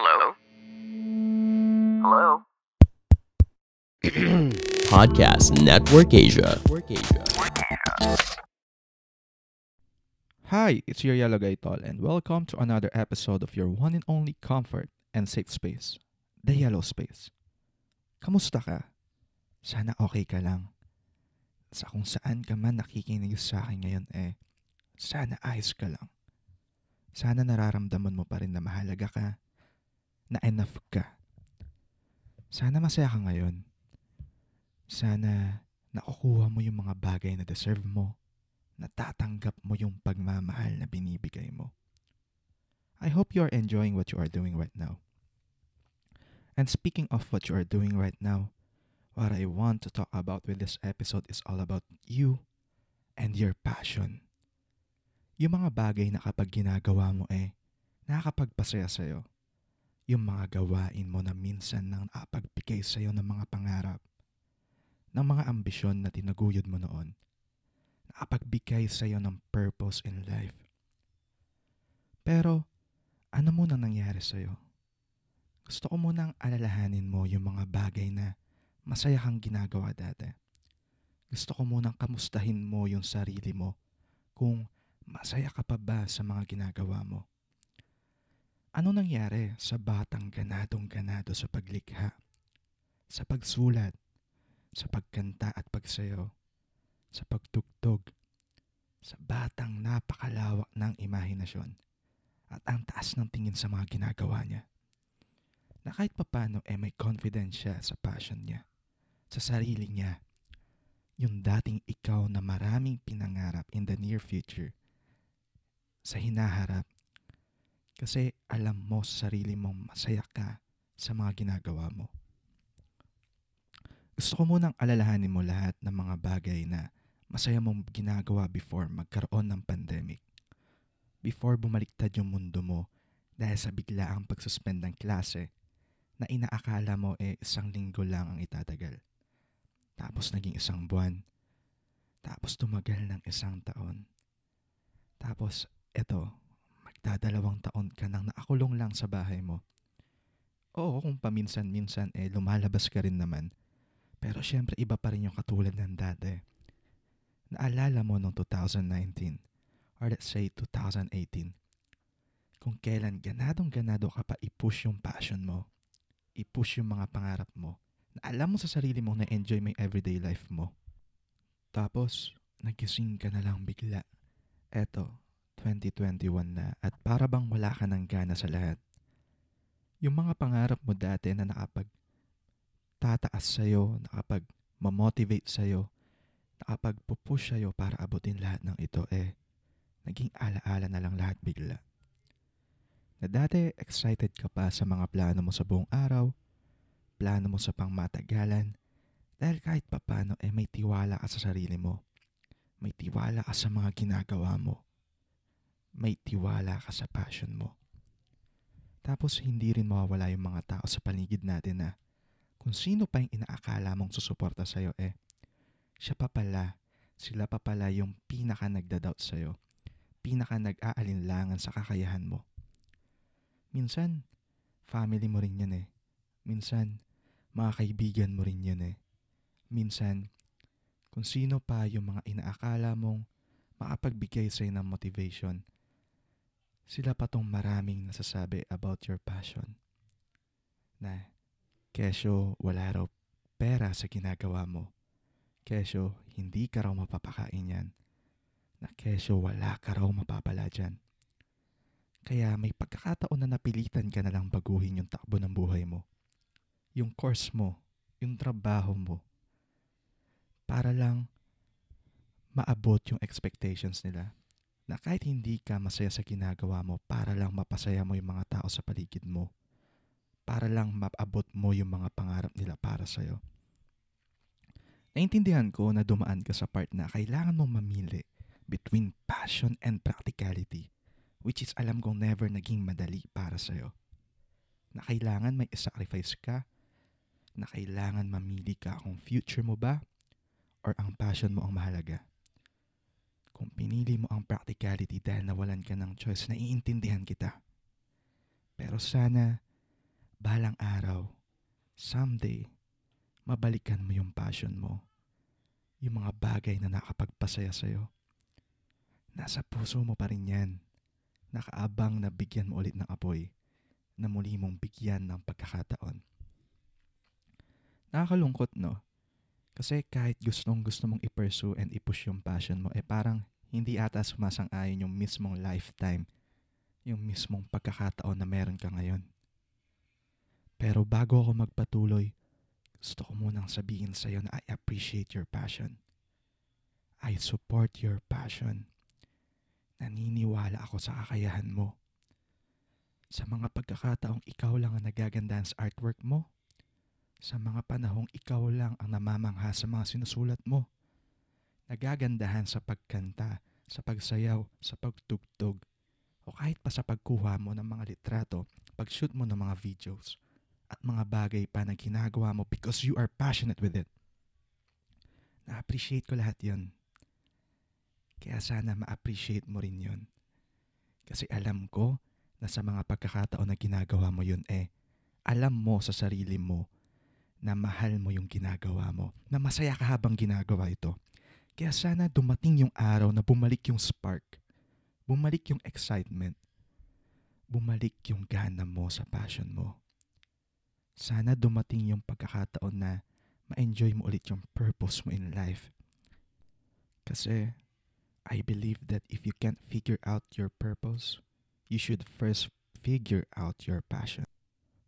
Hello? Hello? Podcast Network Asia. Hi, it's your Yellow Guy Tol, and welcome to another episode of your one and only comfort and safe space, the Yellow Space. Kamusta ka? Sana okay ka lang. Sa kung saan ka man nakikinig sa akin ngayon eh, sana ayos ka lang. Sana nararamdaman mo pa rin na mahalaga ka, na enough ka. Sana masaya ka ngayon. Sana nakukuha mo yung mga bagay na deserve mo natatanggap mo yung pagmamahal na binibigay mo. I hope you are enjoying what you are doing right now. And speaking of what you are doing right now, what I want to talk about with this episode is all about you and your passion. Yung mga bagay na kapag ginagawa mo eh, nakakapagpasaya sa'yo. Yung mga gawain mo na minsan nang nakapagbigay sa'yo ng mga pangarap, ng mga ambisyon na tinaguyod mo noon nakapagbigay sa iyo ng purpose in life. Pero, ano muna nangyari sa iyo? Gusto ko munang alalahanin mo yung mga bagay na masaya kang ginagawa dati. Gusto ko munang kamustahin mo yung sarili mo kung masaya ka pa ba sa mga ginagawa mo. Ano nangyari sa batang ganadong ganado sa paglikha, sa pagsulat, sa pagkanta at pagsayaw? sa pagtugtog, sa batang napakalawak ng imahinasyon at ang taas ng tingin sa mga ginagawa niya. Na kahit papano eh may confidence siya sa passion niya, sa sarili niya. Yung dating ikaw na maraming pinangarap in the near future, sa hinaharap, kasi alam mo sa sarili mong masaya ka sa mga ginagawa mo. Gusto ko munang alalahanin mo lahat ng mga bagay na masaya mong ginagawa before magkaroon ng pandemic. Before bumaliktad yung mundo mo dahil sa biglaang pagsuspend ng klase na inaakala mo eh isang linggo lang ang itatagal. Tapos naging isang buwan. Tapos tumagal ng isang taon. Tapos eto, magdadalawang taon ka nang naakulong lang sa bahay mo. Oo, kung paminsan-minsan eh lumalabas ka rin naman. Pero syempre iba pa rin yung katulad ng dati naalala mo noong 2019 or let's say 2018 kung kailan ganadong ganado ka pa i-push yung passion mo, i-push yung mga pangarap mo, na alam mo sa sarili mo na enjoy mo yung everyday life mo. Tapos, nagising ka na lang bigla. Eto, 2021 na at para bang wala ka ng gana sa lahat. Yung mga pangarap mo dati na nakapag tataas sa'yo, nakapag mamotivate sa'yo, nakapagpupush sa'yo para abutin lahat ng ito eh, naging alaala na lang lahat bigla. Na dati excited ka pa sa mga plano mo sa buong araw, plano mo sa pangmatagalan, dahil kahit papano eh may tiwala ka sa sarili mo. May tiwala ka sa mga ginagawa mo. May tiwala ka sa passion mo. Tapos hindi rin mawawala yung mga tao sa paligid natin na kung sino pa yung inaakala mong susuporta sa'yo eh, siya pa pala, sila pa pala yung pinaka nagda-doubt sa'yo, pinaka nag-aalinlangan sa kakayahan mo. Minsan, family mo rin yan eh. Minsan, mga kaibigan mo rin yan eh. Minsan, kung sino pa yung mga inaakala mong makapagbigay sa'yo ng motivation, sila pa tong maraming nasasabi about your passion. Na, kesyo wala raw pera sa ginagawa mo Kesyo, hindi ka raw mapapakain yan. Na kesyo, wala ka raw mapapala dyan. Kaya may pagkakataon na napilitan ka na lang baguhin yung takbo ng buhay mo. Yung course mo, yung trabaho mo. Para lang maabot yung expectations nila. Na kahit hindi ka masaya sa ginagawa mo, para lang mapasaya mo yung mga tao sa paligid mo. Para lang maabot mo yung mga pangarap nila para sa'yo. Naintindihan ko na dumaan ka sa part na kailangan mong mamili between passion and practicality, which is alam kong never naging madali para sa'yo. Na kailangan may sacrifice ka, na kailangan mamili ka kung future mo ba or ang passion mo ang mahalaga. Kung pinili mo ang practicality dahil nawalan ka ng choice, naiintindihan kita. Pero sana balang araw, someday, mabalikan mo yung passion mo. Yung mga bagay na nakapagpasaya sa'yo. Nasa puso mo pa rin yan. Nakaabang na bigyan mo ulit ng apoy na muli mong bigyan ng pagkakataon. Nakakalungkot, no? Kasi kahit gustong gusto mong i-pursue and i-push yung passion mo, eh parang hindi ata sumasang-ayon yung mismong lifetime, yung mismong pagkakataon na meron ka ngayon. Pero bago ako magpatuloy, gusto ko munang sabihin sa'yo na I appreciate your passion. I support your passion. Naniniwala ako sa kakayahan mo. Sa mga pagkakataong ikaw lang ang nagagandahan sa artwork mo. Sa mga panahong ikaw lang ang namamangha sa mga sinusulat mo. Nagagandahan sa pagkanta, sa pagsayaw, sa pagtugtog, o kahit pa sa pagkuha mo ng mga litrato, pag-shoot mo ng mga videos at mga bagay pa na ginagawa mo because you are passionate with it. Na-appreciate ko lahat yon. Kaya sana ma-appreciate mo rin yon. Kasi alam ko na sa mga pagkakataon na ginagawa mo yun eh, alam mo sa sarili mo na mahal mo yung ginagawa mo, na masaya ka habang ginagawa ito. Kaya sana dumating yung araw na bumalik yung spark, bumalik yung excitement, bumalik yung gana mo sa passion mo sana dumating yung pagkakataon na ma-enjoy mo ulit yung purpose mo in life. Kasi I believe that if you can't figure out your purpose, you should first figure out your passion.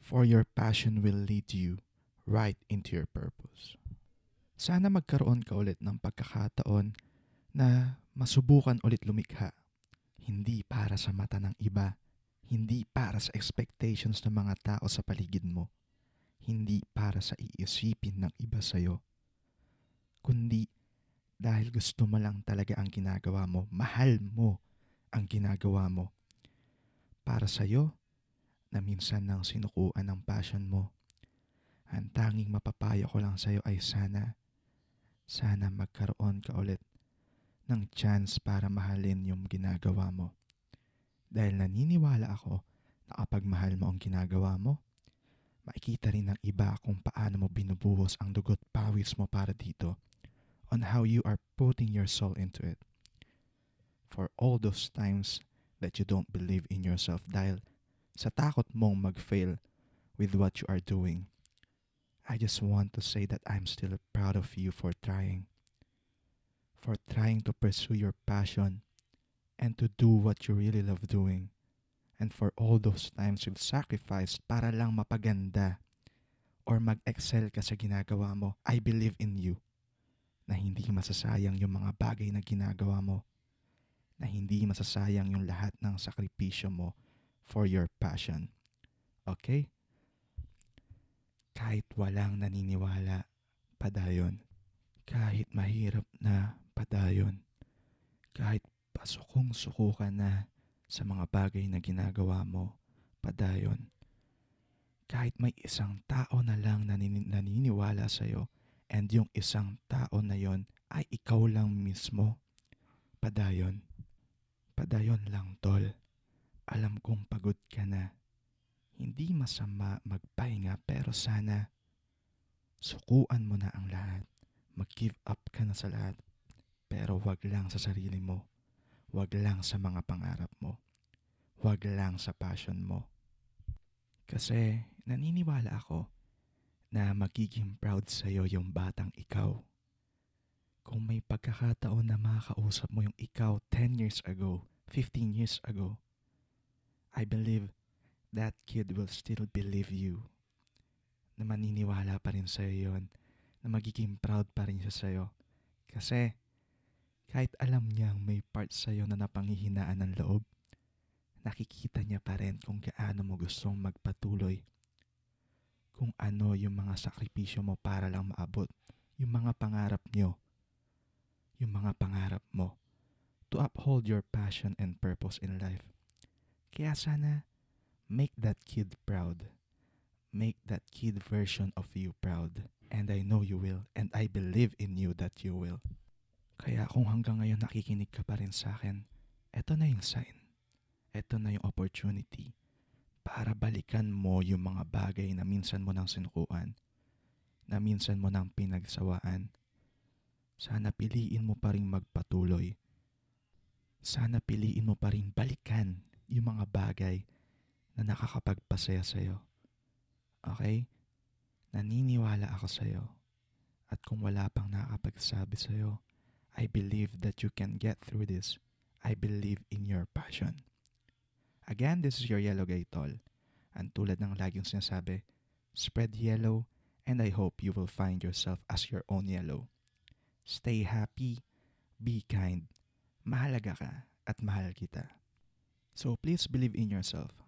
For your passion will lead you right into your purpose. Sana magkaroon ka ulit ng pagkakataon na masubukan ulit lumikha. Hindi para sa mata ng iba, hindi para sa expectations ng mga tao sa paligid mo, hindi para sa iisipin ng iba sa'yo, kundi dahil gusto mo lang talaga ang ginagawa mo, mahal mo ang ginagawa mo. Para sa'yo, na minsan nang sinukuan ng passion mo, ang tanging mapapayo ko lang sa'yo ay sana, sana magkaroon ka ulit ng chance para mahalin yung ginagawa mo. Dahil naniniwala ako na kapag mahal mo ang ginagawa mo, makikita rin ng iba kung paano mo binubuhos ang dugot pawis mo para dito on how you are putting your soul into it. For all those times that you don't believe in yourself dahil sa takot mong mag-fail with what you are doing, I just want to say that I'm still proud of you for trying. For trying to pursue your passion and to do what you really love doing and for all those times you've sacrificed para lang mapaganda or mag-excel ka sa ginagawa mo, I believe in you na hindi masasayang yung mga bagay na ginagawa mo, na hindi masasayang yung lahat ng sakripisyo mo for your passion. Okay? Kahit walang naniniwala, padayon. Kahit mahirap na, padayon. Kahit pasukong-suko ka na, sa mga bagay na ginagawa mo, padayon. Kahit may isang tao na lang na naniniwala sa'yo and yung isang tao na yon ay ikaw lang mismo, padayon. Padayon lang, tol. Alam kong pagod ka na. Hindi masama magpahinga pero sana sukuan mo na ang lahat. Mag-give up ka na sa lahat. Pero wag lang sa sarili mo Huwag lang sa mga pangarap mo. Huwag lang sa passion mo. Kasi naniniwala ako na magiging proud sa iyo yung batang ikaw. Kung may pagkakataon na makakausap mo yung ikaw 10 years ago, 15 years ago, I believe that kid will still believe you. Na maniniwala pa rin sa'yo yon na magiging proud pa rin siya sa'yo. Kasi kahit alam niyang may part sa'yo na napanghihinaan ng loob, nakikita niya pa rin kung gaano mo gustong magpatuloy. Kung ano yung mga sakripisyo mo para lang maabot yung mga pangarap niyo. Yung mga pangarap mo to uphold your passion and purpose in life. Kaya sana, make that kid proud. Make that kid version of you proud. And I know you will. And I believe in you that you will. Kaya kung hanggang ngayon nakikinig ka pa rin sa akin, eto na yung sign. Eto na yung opportunity para balikan mo yung mga bagay na minsan mo nang sinukuan, na minsan mo nang pinagsawaan. Sana piliin mo pa rin magpatuloy. Sana piliin mo pa rin balikan yung mga bagay na nakakapagpasaya sa'yo. Okay? Naniniwala ako sa'yo. At kung wala pang nakakapagsabi sa'yo, I believe that you can get through this. I believe in your passion. Again, this is your Yellow Gay Tol. And tulad ng laging sinasabi, spread yellow and I hope you will find yourself as your own yellow. Stay happy, be kind, mahalaga ka at mahal kita. So please believe in yourself